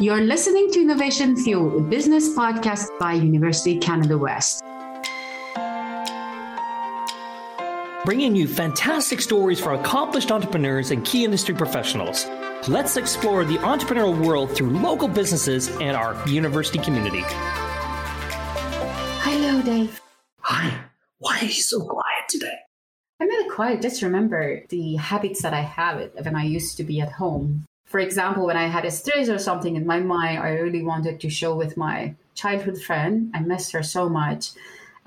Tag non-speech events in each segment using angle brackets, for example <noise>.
You're listening to Innovation Fuel, a business podcast by University Canada West. Bringing you fantastic stories for accomplished entrepreneurs and key industry professionals. Let's explore the entrepreneurial world through local businesses and our university community. Hello, Dave. Hi. Why are you so quiet today? I'm really quiet. Just remember the habits that I have when I used to be at home for example, when I had a stress or something in my mind, I really wanted to show with my childhood friend. I missed her so much.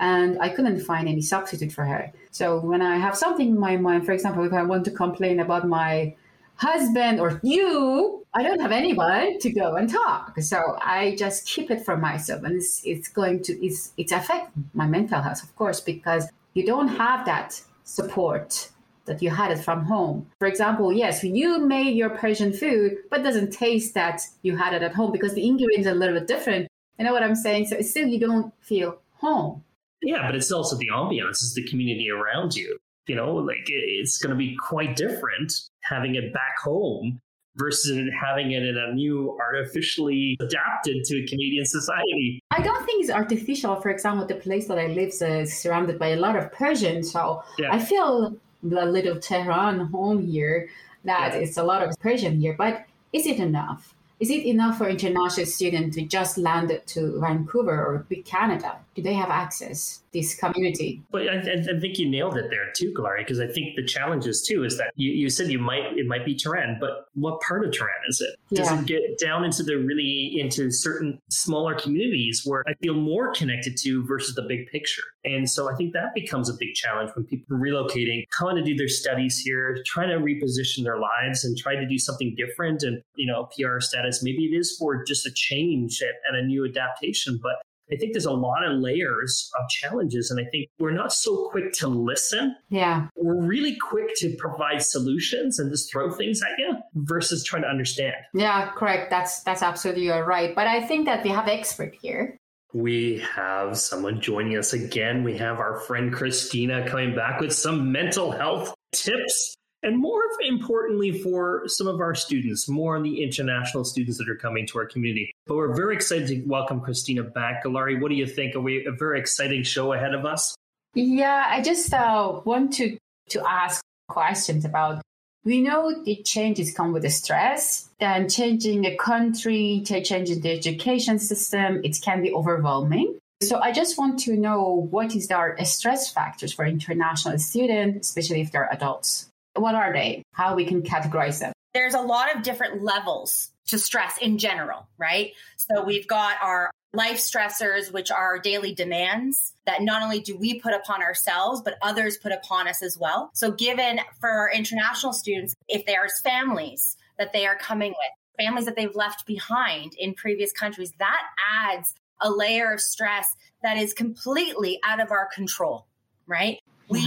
And I couldn't find any substitute for her. So when I have something in my mind, for example, if I want to complain about my husband or you, I don't have anyone to go and talk. So I just keep it for myself. And it's, it's going to, it's, it's affect my mental health, of course, because you don't have that support that you had it from home. For example, yes, you made your Persian food, but doesn't taste that you had it at home because the ingredients are a little bit different. You know what I'm saying? So still you don't feel home. Yeah, but it's also the ambiance, it's the community around you. You know, like it's going to be quite different having it back home versus having it in a new artificially adapted to Canadian society. I don't think it's artificial. For example, the place that I live is uh, surrounded by a lot of Persian, so yeah. I feel a little Tehran home here that yeah. it's a lot of Persian here. But is it enough? Is it enough for international students to just land to Vancouver or Big Canada? Do they have access? This community. But I, I, think you nailed it there too, Gloria, because I think the challenge is too is that you, you said you might it might be Tehran, but what part of Tehran is it? Does yeah. it get down into the really into certain smaller communities where I feel more connected to versus the big picture? And so I think that becomes a big challenge when people are relocating, trying to do their studies here, trying to reposition their lives and try to do something different and you know PR status. Maybe it is for just a change and a new adaptation, but I think there's a lot of layers of challenges. And I think we're not so quick to listen. Yeah. We're really quick to provide solutions and just throw things at you versus trying to understand. Yeah, correct. That's that's absolutely right. But I think that we have expert here. We have someone joining us again. We have our friend Christina coming back with some mental health tips and more importantly for some of our students, more on the international students that are coming to our community. But we're very excited to welcome Christina back. Galari, what do you think? Are we a very exciting show ahead of us? Yeah, I just uh, want to to ask questions about. We know the changes come with the stress, and changing a country, changing the education system, it can be overwhelming. So I just want to know what is our stress factors for international students, especially if they're adults. What are they? How we can categorize them? There's a lot of different levels to stress in general, right? So we've got our life stressors, which are daily demands that not only do we put upon ourselves, but others put upon us as well. So given for our international students, if there's families that they are coming with, families that they've left behind in previous countries, that adds a layer of stress that is completely out of our control, right?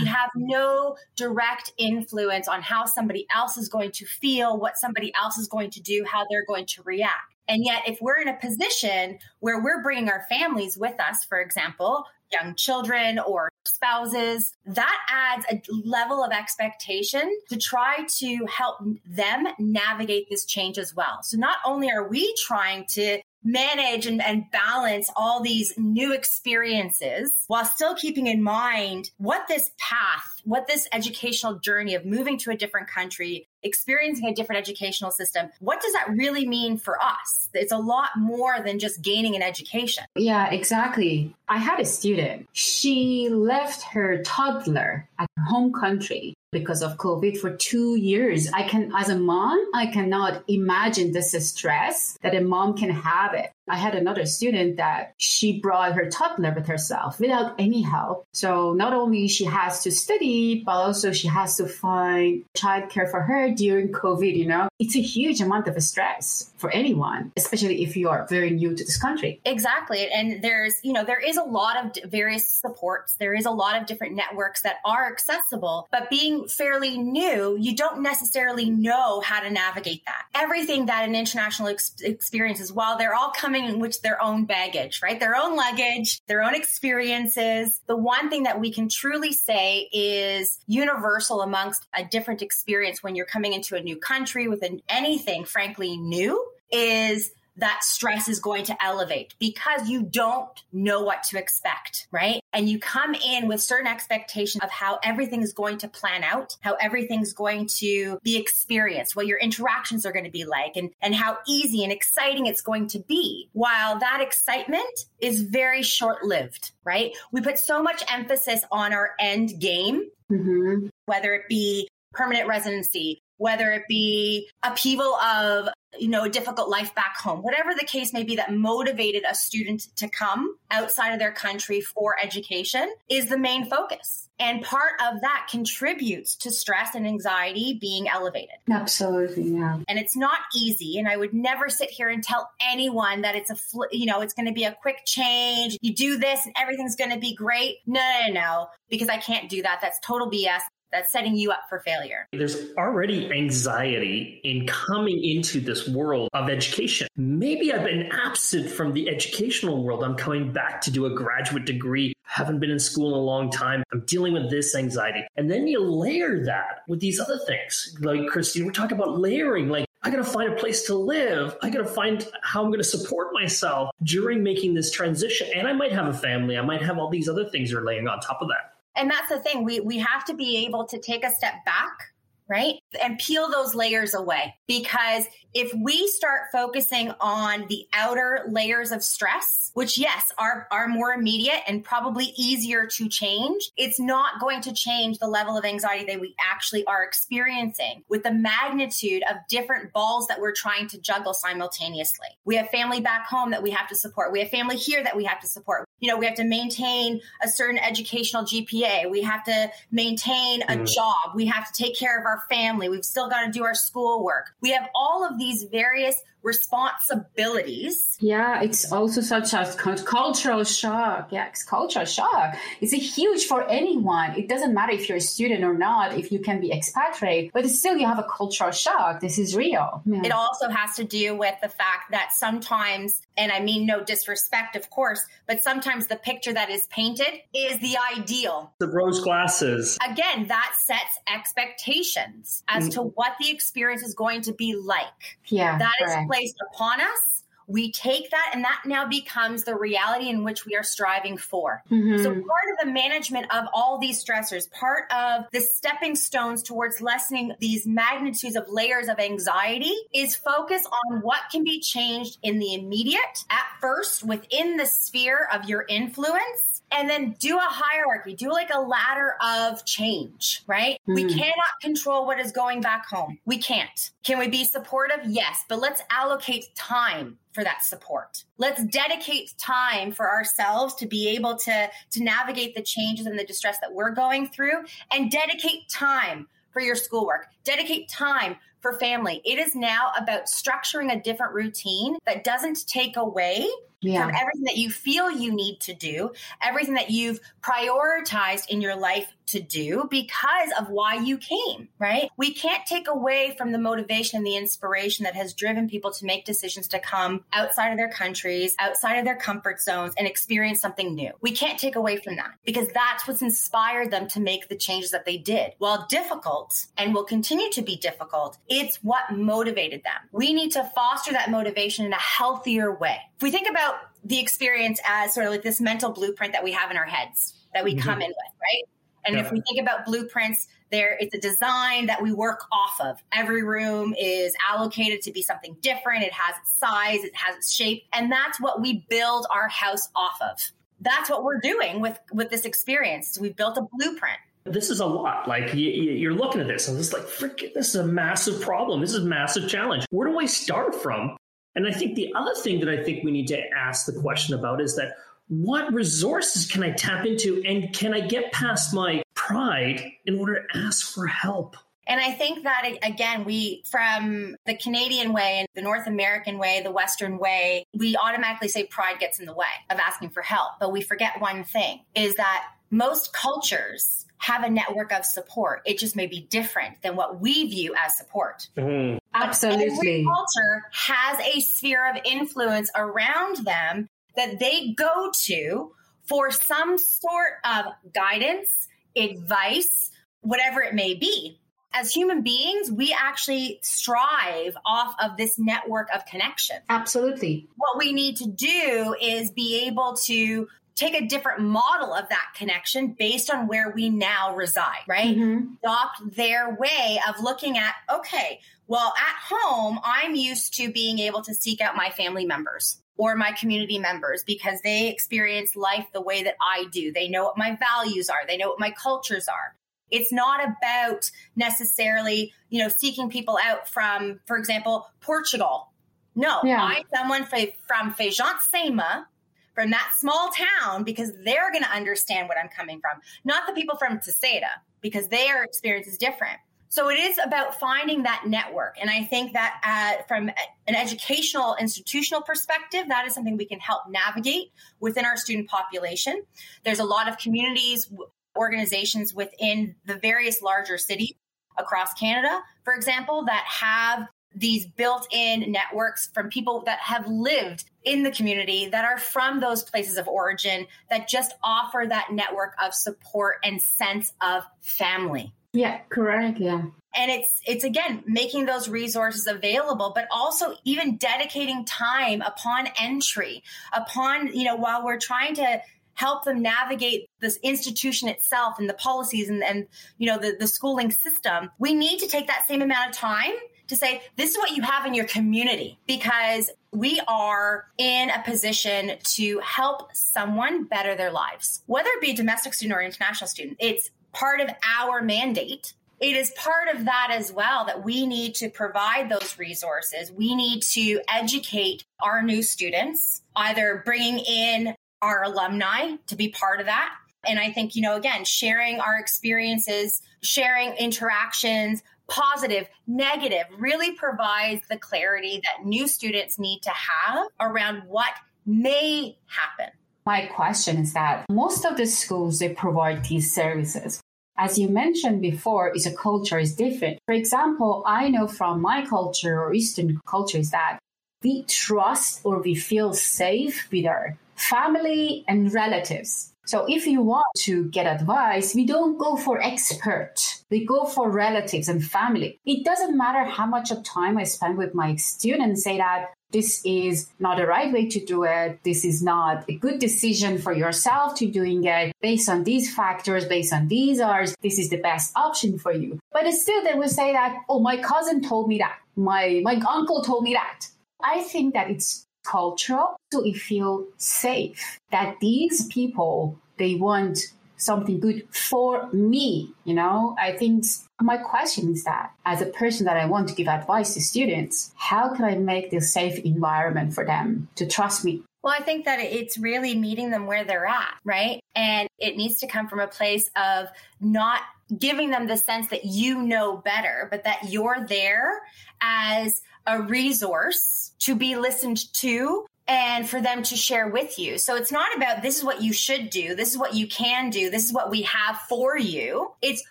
We have no direct influence on how somebody else is going to feel, what somebody else is going to do, how they're going to react. And yet, if we're in a position where we're bringing our families with us, for example, young children or spouses, that adds a level of expectation to try to help them navigate this change as well. So not only are we trying to manage and, and balance all these new experiences while still keeping in mind what this path, what this educational journey of moving to a different country, experiencing a different educational system, what does that really mean for us? It's a lot more than just gaining an education. Yeah, exactly. I had a student. She left her toddler at home country because of COVID for two years. I can, as a mom, I cannot imagine this stress that a mom can have it. I had another student that she brought her toddler with herself without any help. So not only she has to study, but also she has to find childcare for her during COVID, you know. It's a huge amount of stress for anyone, especially if you are very new to this country. Exactly. And there's, you know, there is a lot of various supports. There is a lot of different networks that are accessible, but being fairly new, you don't necessarily know how to navigate that. Everything that an international ex- experience is, while they're all coming coming with their own baggage, right? Their own luggage, their own experiences. The one thing that we can truly say is universal amongst a different experience when you're coming into a new country with an, anything, frankly, new is that stress is going to elevate because you don't know what to expect, right? And you come in with certain expectations of how everything is going to plan out, how everything's going to be experienced, what your interactions are going to be like, and, and how easy and exciting it's going to be. While that excitement is very short lived, right? We put so much emphasis on our end game, mm-hmm. whether it be permanent residency, whether it be upheaval of you know a difficult life back home whatever the case may be that motivated a student to come outside of their country for education is the main focus. And part of that contributes to stress and anxiety being elevated. Absolutely yeah. And it's not easy and i would never sit here and tell anyone that it's a fl- you know it's going to be a quick change. You do this and everything's going to be great. No no no because i can't do that. That's total bs that's setting you up for failure. There's already anxiety in coming into this world of education. Maybe I've been absent from the educational world. I'm coming back to do a graduate degree, haven't been in school in a long time. I'm dealing with this anxiety. And then you layer that with these other things. Like Christine, we're talking about layering. Like, I got to find a place to live. I got to find how I'm going to support myself during making this transition. And I might have a family. I might have all these other things are laying on top of that and that's the thing we we have to be able to take a step back right? And peel those layers away. Because if we start focusing on the outer layers of stress, which yes, are, are more immediate and probably easier to change, it's not going to change the level of anxiety that we actually are experiencing with the magnitude of different balls that we're trying to juggle simultaneously. We have family back home that we have to support. We have family here that we have to support. You know, we have to maintain a certain educational GPA. We have to maintain a mm. job. We have to take care of our family. We've still got to do our schoolwork. We have all of these various responsibilities. Yeah, it's also such a cultural shock. Yeah, it's cultural shock. It's a huge for anyone. It doesn't matter if you're a student or not, if you can be expatriate, but still you have a cultural shock. This is real. Yeah. It also has to do with the fact that sometimes, and I mean no disrespect, of course, but sometimes the picture that is painted is the ideal. The rose glasses. Again, that sets expectations as mm. to what the experience is going to be like. Yeah. That correct. is placed upon us we take that and that now becomes the reality in which we are striving for. Mm-hmm. So, part of the management of all these stressors, part of the stepping stones towards lessening these magnitudes of layers of anxiety is focus on what can be changed in the immediate at first within the sphere of your influence and then do a hierarchy, do like a ladder of change, right? Mm. We cannot control what is going back home. We can't. Can we be supportive? Yes, but let's allocate time for that support. Let's dedicate time for ourselves to be able to, to navigate the changes and the distress that we're going through and dedicate time for your schoolwork. Dedicate time for family. It is now about structuring a different routine that doesn't take away yeah. from everything that you feel you need to do, everything that you've prioritized in your life to do because of why you came, right? We can't take away from the motivation and the inspiration that has driven people to make decisions to come outside of their countries, outside of their comfort zones and experience something new. We can't take away from that because that's what's inspired them to make the changes that they did. While difficult and will continue to be difficult, it's what motivated them. We need to foster that motivation in a healthier way. If we think about the experience as sort of like this mental blueprint that we have in our heads that we mm-hmm. come in with, right? And yeah. if we think about blueprints, there it's a design that we work off of. Every room is allocated to be something different. It has its size, it has its shape, and that's what we build our house off of. That's what we're doing with with this experience. We built a blueprint. This is a lot. Like you, are looking at this and it's like, freaking, this is a massive problem. This is a massive challenge. Where do I start from? And I think the other thing that I think we need to ask the question about is that what resources can I tap into and can I get past my pride in order to ask for help? And I think that again, we from the Canadian way and the North American way, the Western way, we automatically say pride gets in the way of asking for help. But we forget one thing is that most cultures have a network of support. It just may be different than what we view as support. Mm-hmm. Absolutely. Every culture has a sphere of influence around them that they go to for some sort of guidance, advice, whatever it may be. As human beings, we actually strive off of this network of connection. Absolutely. What we need to do is be able to take a different model of that connection based on where we now reside, right? Mm-hmm. Adopt their way of looking at, okay, well, at home, I'm used to being able to seek out my family members or my community members because they experience life the way that I do. They know what my values are, they know what my cultures are. It's not about necessarily, you know, seeking people out from, for example, Portugal. No, yeah. I'm someone from Feijão Sema, from that small town, because they're going to understand what I'm coming from. Not the people from Taseda, because their experience is different. So it is about finding that network. And I think that uh, from an educational, institutional perspective, that is something we can help navigate within our student population. There's a lot of communities, organizations within the various larger cities across Canada, for example, that have these built in networks from people that have lived in the community that are from those places of origin that just offer that network of support and sense of family. Yeah, correct. Yeah. And it's it's again making those resources available, but also even dedicating time upon entry, upon, you know, while we're trying to help them navigate this institution itself and the policies and, and you know the, the schooling system we need to take that same amount of time to say this is what you have in your community because we are in a position to help someone better their lives whether it be a domestic student or international student it's part of our mandate it is part of that as well that we need to provide those resources. We need to educate our new students, either bringing in our alumni to be part of that. And I think, you know, again, sharing our experiences, sharing interactions, positive, negative, really provides the clarity that new students need to have around what may happen. My question is that most of the schools they provide these services. As you mentioned before, is a culture is different. For example, I know from my culture or Eastern cultures that we trust or we feel safe with our family and relatives. So if you want to get advice, we don't go for expert. We go for relatives and family. It doesn't matter how much of time I spend with my students say that this is not the right way to do it. This is not a good decision for yourself to doing it based on these factors, based on these hours. This is the best option for you. But still, they will say that, oh, my cousin told me that. My, my uncle told me that. I think that it's cultural so it feel safe. That these people they want something good for me you know? I think my question is that as a person that i want to give advice to students how can i make this safe environment for them to trust me? Well, I think that it's really meeting them where they're at, right? And it needs to come from a place of not giving them the sense that you know better, but that you're there as a resource to be listened to and for them to share with you. So it's not about this is what you should do, this is what you can do, this is what we have for you. It's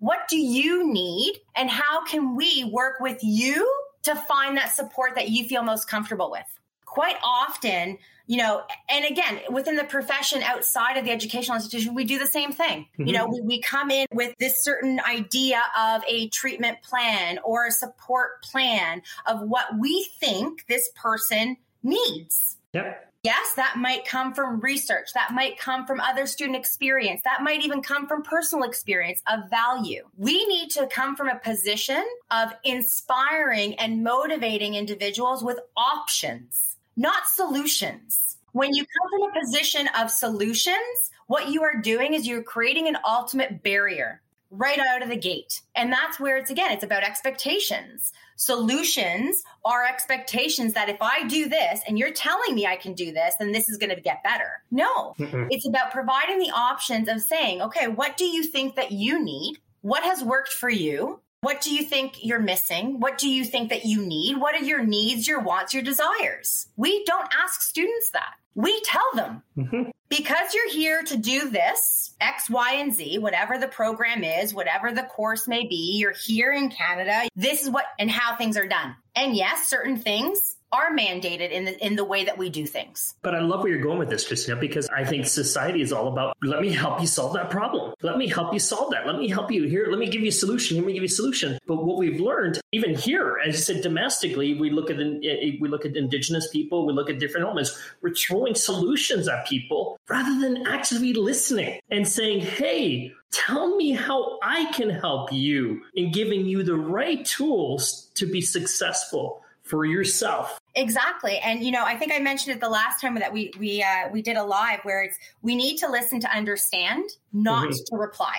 what do you need and how can we work with you to find that support that you feel most comfortable with? Quite often, you know, and again, within the profession outside of the educational institution, we do the same thing. Mm-hmm. You know, we, we come in with this certain idea of a treatment plan or a support plan of what we think this person needs. Yep. Yes, that might come from research. That might come from other student experience. That might even come from personal experience of value. We need to come from a position of inspiring and motivating individuals with options not solutions. When you come from a position of solutions, what you are doing is you're creating an ultimate barrier right out of the gate. And that's where it's again, it's about expectations. Solutions are expectations that if I do this and you're telling me I can do this, then this is going to get better. No, mm it's about providing the options of saying, okay, what do you think that you need? What has worked for you? What do you think you're missing? What do you think that you need? What are your needs, your wants, your desires? We don't ask students that. We tell them. Mm-hmm. because you're here to do this, X, Y, and Z, whatever the program is, whatever the course may be, you're here in Canada. This is what and how things are done. And yes, certain things are mandated in the in the way that we do things. But I love where you're going with this, Christina, because I think society is all about let me help you solve that problem. Let me help you solve that. Let me help you here. Let me give you a solution. Let me give you a solution. But what we've learned, even here, as you said, domestically, we look at we look at indigenous people, we look at different elements. We're throwing solutions at people rather than actually listening and saying, "Hey, tell me how I can help you in giving you the right tools to be successful for yourself. Exactly. And you know, I think I mentioned it the last time that we we uh, we did a live where it's we need to listen to understand, not mm-hmm. to reply.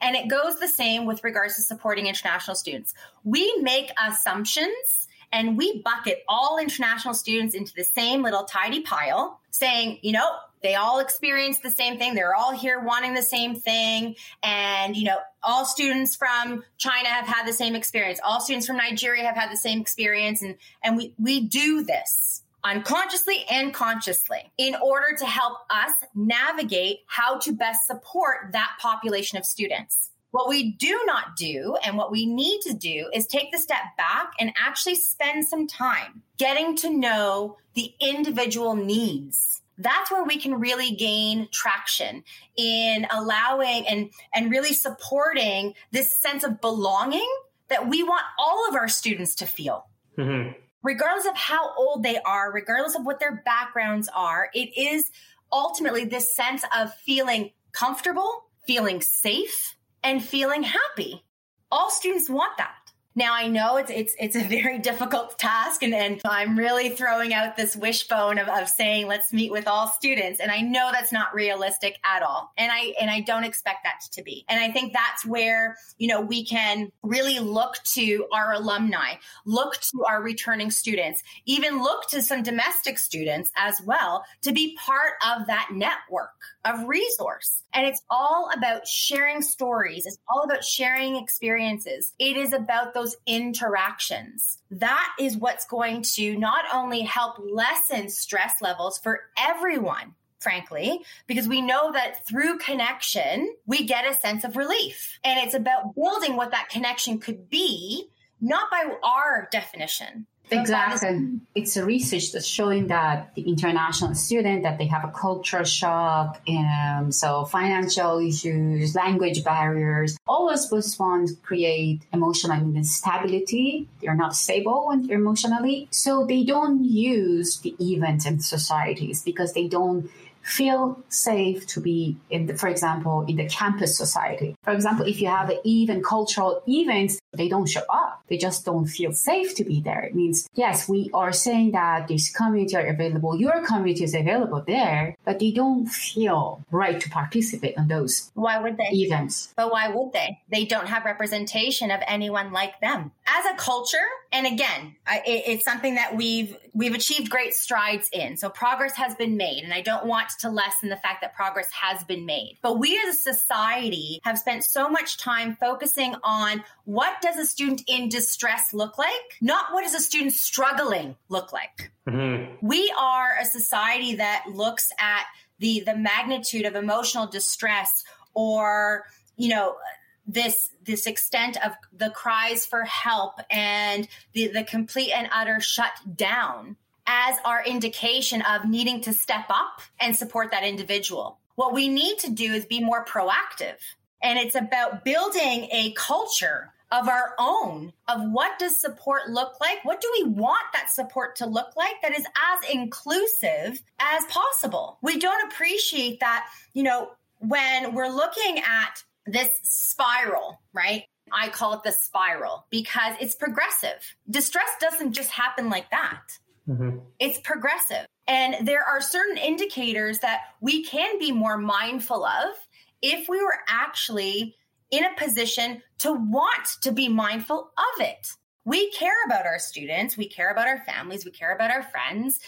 And it goes the same with regards to supporting international students. We make assumptions and we bucket all international students into the same little tidy pile, saying, you know, they all experience the same thing. They're all here wanting the same thing. And, you know, all students from China have had the same experience. All students from Nigeria have had the same experience. And, and we, we do this unconsciously and consciously in order to help us navigate how to best support that population of students. What we do not do and what we need to do is take the step back and actually spend some time getting to know the individual needs that's where we can really gain traction in allowing and and really supporting this sense of belonging that we want all of our students to feel. Mm-hmm. regardless of how old they are regardless of what their backgrounds are it is ultimately this sense of feeling comfortable feeling safe and feeling happy. All students want that now I know it's it's it's a very <laughs> difficult task and, and I'm really throwing out this wishbone of, of saying let's meet with all students. And I know that's not realistic at all. And I and I don't expect that to be. And I think that's where, you know, we can really look to our alumni, look to our returning students, even look to some domestic students as well to be part of that network of resource. And it's all about sharing stories. It's all about sharing experiences. It is about those interactions. That is what's going to not only help lessen stress levels for everyone, frankly, because we know that through connection, we get a sense of relief. And it's about building what that connection could be, not by our definition, Exactly. It's a research that's showing that the international student that they have a culture shock, and um, so financial issues, language barriers, all those ones create emotional instability. They're not stable emotionally, so they don't use the events and societies because they don't feel safe to be in the, for example, in the campus society. For example, if you have even cultural events, they don't show up. They just don't feel safe to be there. It means, yes, we are saying that this community are available, your community is available there, but they don't feel right to participate in those why would they events. But why would they? They don't have representation of anyone like them. As a culture, and again, I, it, it's something that we've we've achieved great strides in. So progress has been made, and I don't want to lessen the fact that progress has been made. But we as a society have spent so much time focusing on what does a student in distress look like, not what does a student struggling look like. Mm-hmm. We are a society that looks at the the magnitude of emotional distress or you know this this extent of the cries for help and the, the complete and utter shut down as our indication of needing to step up and support that individual. What we need to do is be more proactive. And it's about building a culture of our own of what does support look like? What do we want that support to look like that is as inclusive as possible? We don't appreciate that, you know, when we're looking at this spiral, right? I call it the spiral because it's progressive. Distress doesn't just happen like that. Mm-hmm. It's progressive. And there are certain indicators that we can be more mindful of if we were actually in a position to want to be mindful of it. We care about our students, we care about our families, we care about our friends.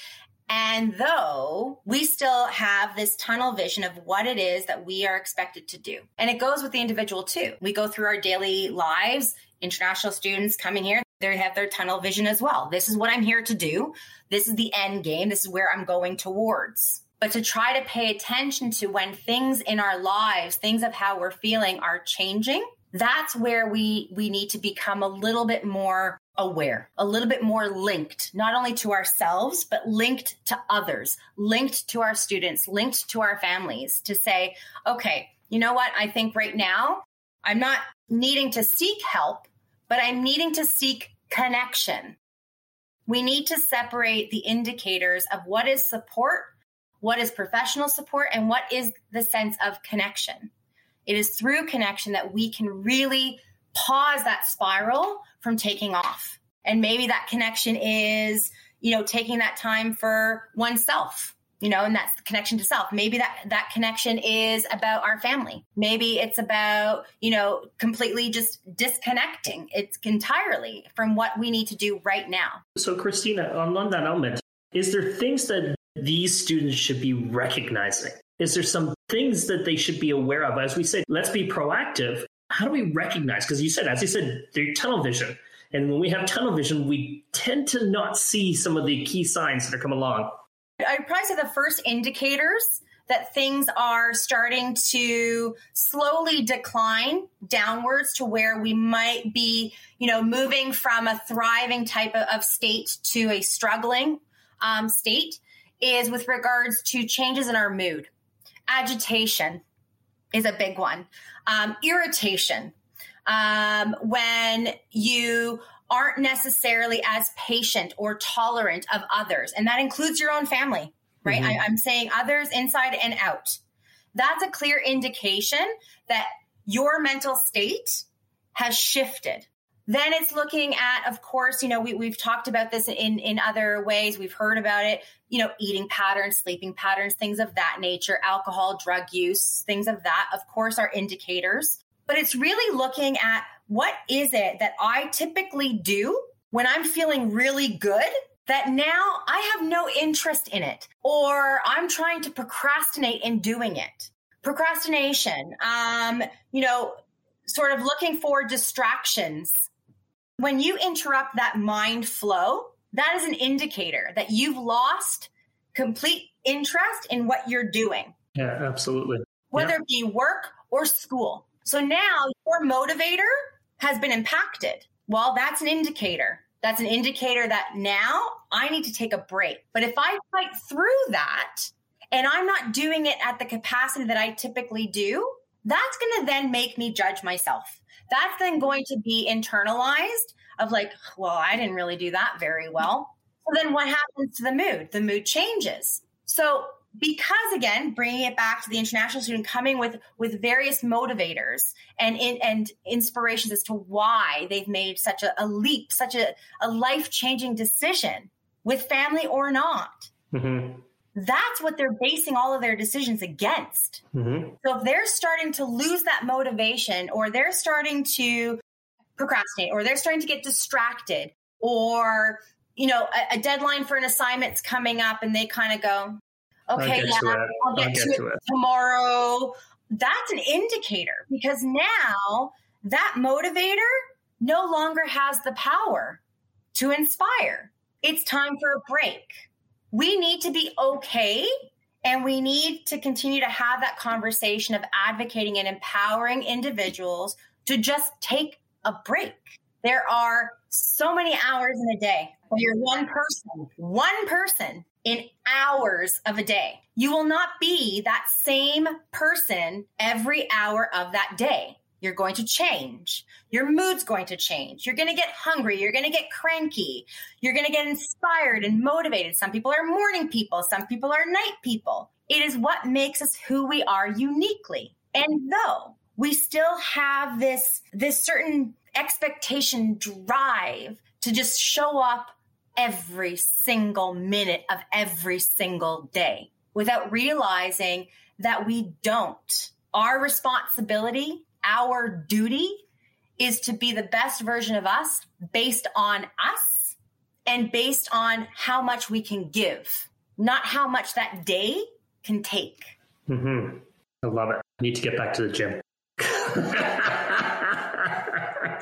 And though we still have this tunnel vision of what it is that we are expected to do, and it goes with the individual too. We go through our daily lives, international students coming here, they have their tunnel vision as well. This is what I'm here to do. This is the end game. This is where I'm going towards. but to try to pay attention to when things in our lives, things of how we're feeling are changing. That's where we we need to become a little bit more aware, a little bit more linked, not only to ourselves, but linked to others, linked to our students, linked to our families to say, okay, you know what? I think right now I'm not needing to seek help, but I'm needing to seek connection. We need to separate the indicators of what is support, what is professional support, and what is the sense of connection. It is through connection that we can really pause that spiral from taking off. And maybe that connection is, you know, taking that time for oneself, you know, and that's the connection to self. Maybe that that connection is about our family. Maybe it's about, you know, completely just disconnecting. It's entirely from what we need to do right now. So Christina, on that element, is there things that these students should be recognizing? Is there some things that they should be aware of? As we say, let's be proactive how do we recognize? Because you said, as you said, they're tunnel vision. And when we have tunnel vision, we tend to not see some of the key signs that are coming along. I'd probably say the first indicators that things are starting to slowly decline downwards to where we might be, you know, moving from a thriving type of, state to a struggling um, state is with regards to changes in our mood, agitation, is a big one. Um, irritation, um, when you aren't necessarily as patient or tolerant of others, and that includes your own family, right? Mm-hmm. I, I'm saying others inside and out. That's a clear indication that your mental state has shifted then it's looking at, of course, you know, we, we've talked about this in, in other ways. We've heard about it, you know, eating patterns, sleeping patterns, things of that nature, alcohol, drug use, things of that, of course, are indicators. But it's really looking at what is it that I typically do when I'm feeling really good that now I have no interest in it or I'm trying to procrastinate in doing it. Procrastination, um, you know, sort of looking for distractions when you interrupt that mind flow, that is an indicator that you've lost complete interest in what you're doing. Yeah, absolutely. Whether yeah. it be work or school. So now your motivator has been impacted. Well, that's an indicator. That's an indicator that now I need to take a break. But if I fight through that and I'm not doing it at the capacity that I typically do, that's going to then make me judge myself that's then going to be internalized of like, well, I didn't really do that very well. So then what happens to the mood? The mood changes. So because again, bringing it back to the international student coming with, with various motivators and, in, and inspirations as to why they've made such a, a leap, such a, a life changing decision with family or not. Mm-hmm that's what they're basing all of their decisions against. Mm-hmm. So if they're starting to lose that motivation or they're starting to procrastinate or they're starting to get distracted or you know a, a deadline for an assignment's coming up and they kind of go okay yeah, I'll get, I'll to, get it to it. tomorrow. That's an indicator because now that motivator no longer has the power to inspire. It's time for a break we need to be okay and we need to continue to have that conversation of advocating and empowering individuals to just take a break. There are so many hours in a day. You're one person, one person in hours of a day. You will not be that same person every hour of that day. You're going to change. Your mood's going to change. You're going to get hungry. You're going to get cranky. You're going to get inspired and motivated. Some people are morning people. Some people are night people. It is what makes us who we are uniquely. And though we still have this, this certain expectation drive to just show up every single minute of every single day without realizing that we don't. Our responsibility our duty is to be the best version of us based on us and based on how much we can give, not how much that day can take. Mm-hmm. I love it. I need to get back to the gym. <laughs>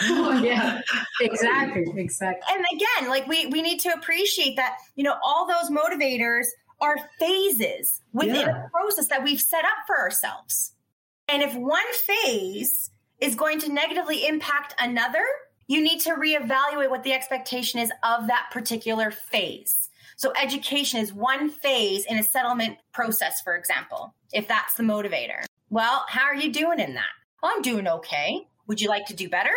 oh, yeah, <laughs> exactly, exactly. And again, like we we need to appreciate that. You know, all those motivators are phases within yeah. a process that we've set up for ourselves. And if one phase is going to negatively impact another, you need to reevaluate what the expectation is of that particular phase. So education is one phase in a settlement process, for example, if that's the motivator. Well, how are you doing in that? Well, I'm doing okay. Would you like to do better?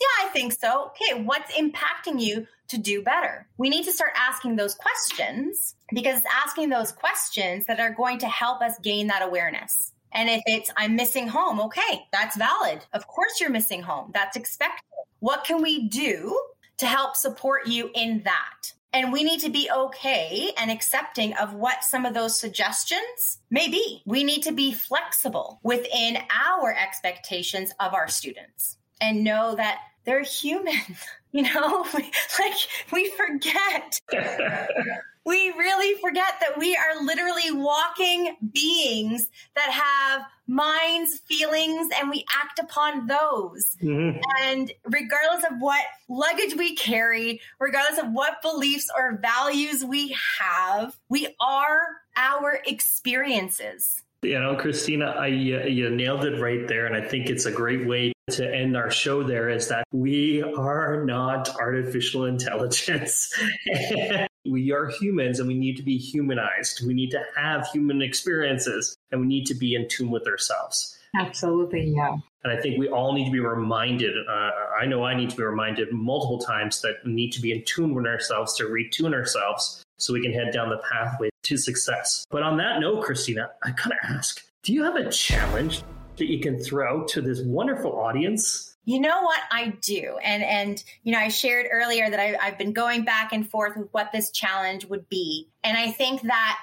Yeah, I think so. Okay, what's impacting you to do better? We need to start asking those questions because it's asking those questions that are going to help us gain that awareness. And if it's, I'm missing home, okay, that's valid. Of course, you're missing home. That's expected. What can we do to help support you in that? And we need to be okay and accepting of what some of those suggestions may be. We need to be flexible within our expectations of our students and know that they're human. <laughs> You know, <laughs> like we forget. <laughs> we really forget that we are literally walking beings that have minds, feelings, and we act upon those. Mm-hmm. And regardless of what luggage we carry, regardless of what beliefs or values we have, we are our experiences. You know, Christina, I, you nailed it right there. And I think it's a great way to end our show there is that we are not artificial intelligence. <laughs> we are humans and we need to be humanized. We need to have human experiences and we need to be in tune with ourselves. Absolutely, yeah. And I think we all need to be reminded. Uh, I know I need to be reminded multiple times that we need to be in tune with ourselves to retune ourselves so we can head down the pathway to success. But on that note, Christina, I kind of ask do you have a challenge that you can throw to this wonderful audience? You know what I do, and and you know I shared earlier that I, I've been going back and forth with what this challenge would be, and I think that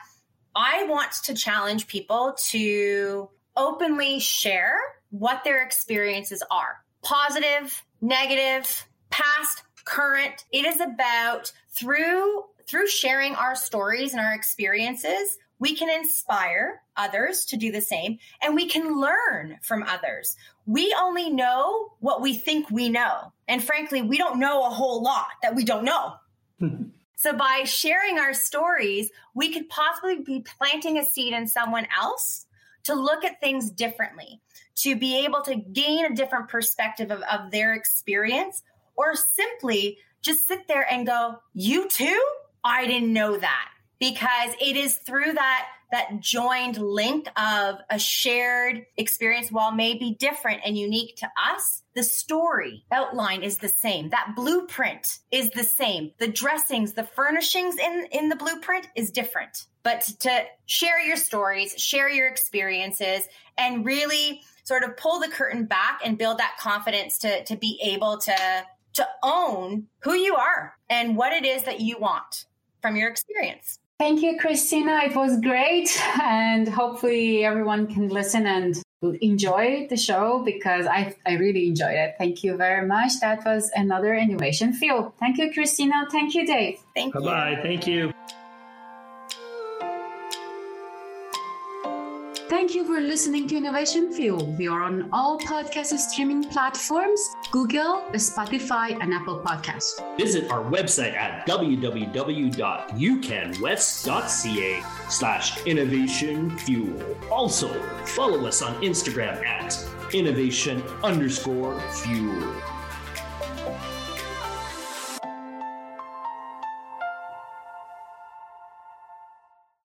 I want to challenge people to openly share what their experiences are, positive, negative, past, current. It is about through through sharing our stories and our experiences, we can inspire others to do the same and we can learn from others. We only know what we think we know. And frankly, we don't know a whole lot that we don't know. <laughs> so by sharing our stories, we could possibly be planting a seed in someone else to look at things differently, to be able to gain a different perspective of, of their experience, or simply just sit there and go, You too? I didn't know that because it is through that that joined link of a shared experience while maybe different and unique to us the story outline is the same. That blueprint is the same. The dressings the furnishings in in the blueprint is different. But to share your stories share your experiences and really sort of pull the curtain back and build that confidence to to be able to to own who you are and what it is that you want from your experience. Thank you, Christina. It was great. And hopefully everyone can listen and enjoy the show because I, I really enjoyed it. Thank you very much. That was another Innovation Fuel. Thank you, Christina. Thank you, Dave. Thank Bye-bye. you. Bye bye. Thank you. Thank you for listening to Innovation Fuel. We are on all podcast streaming platforms Google, Spotify, and Apple Podcasts. Visit our website at www.ucanwest.ca slash innovation fuel. Also, follow us on Instagram at innovation underscore fuel.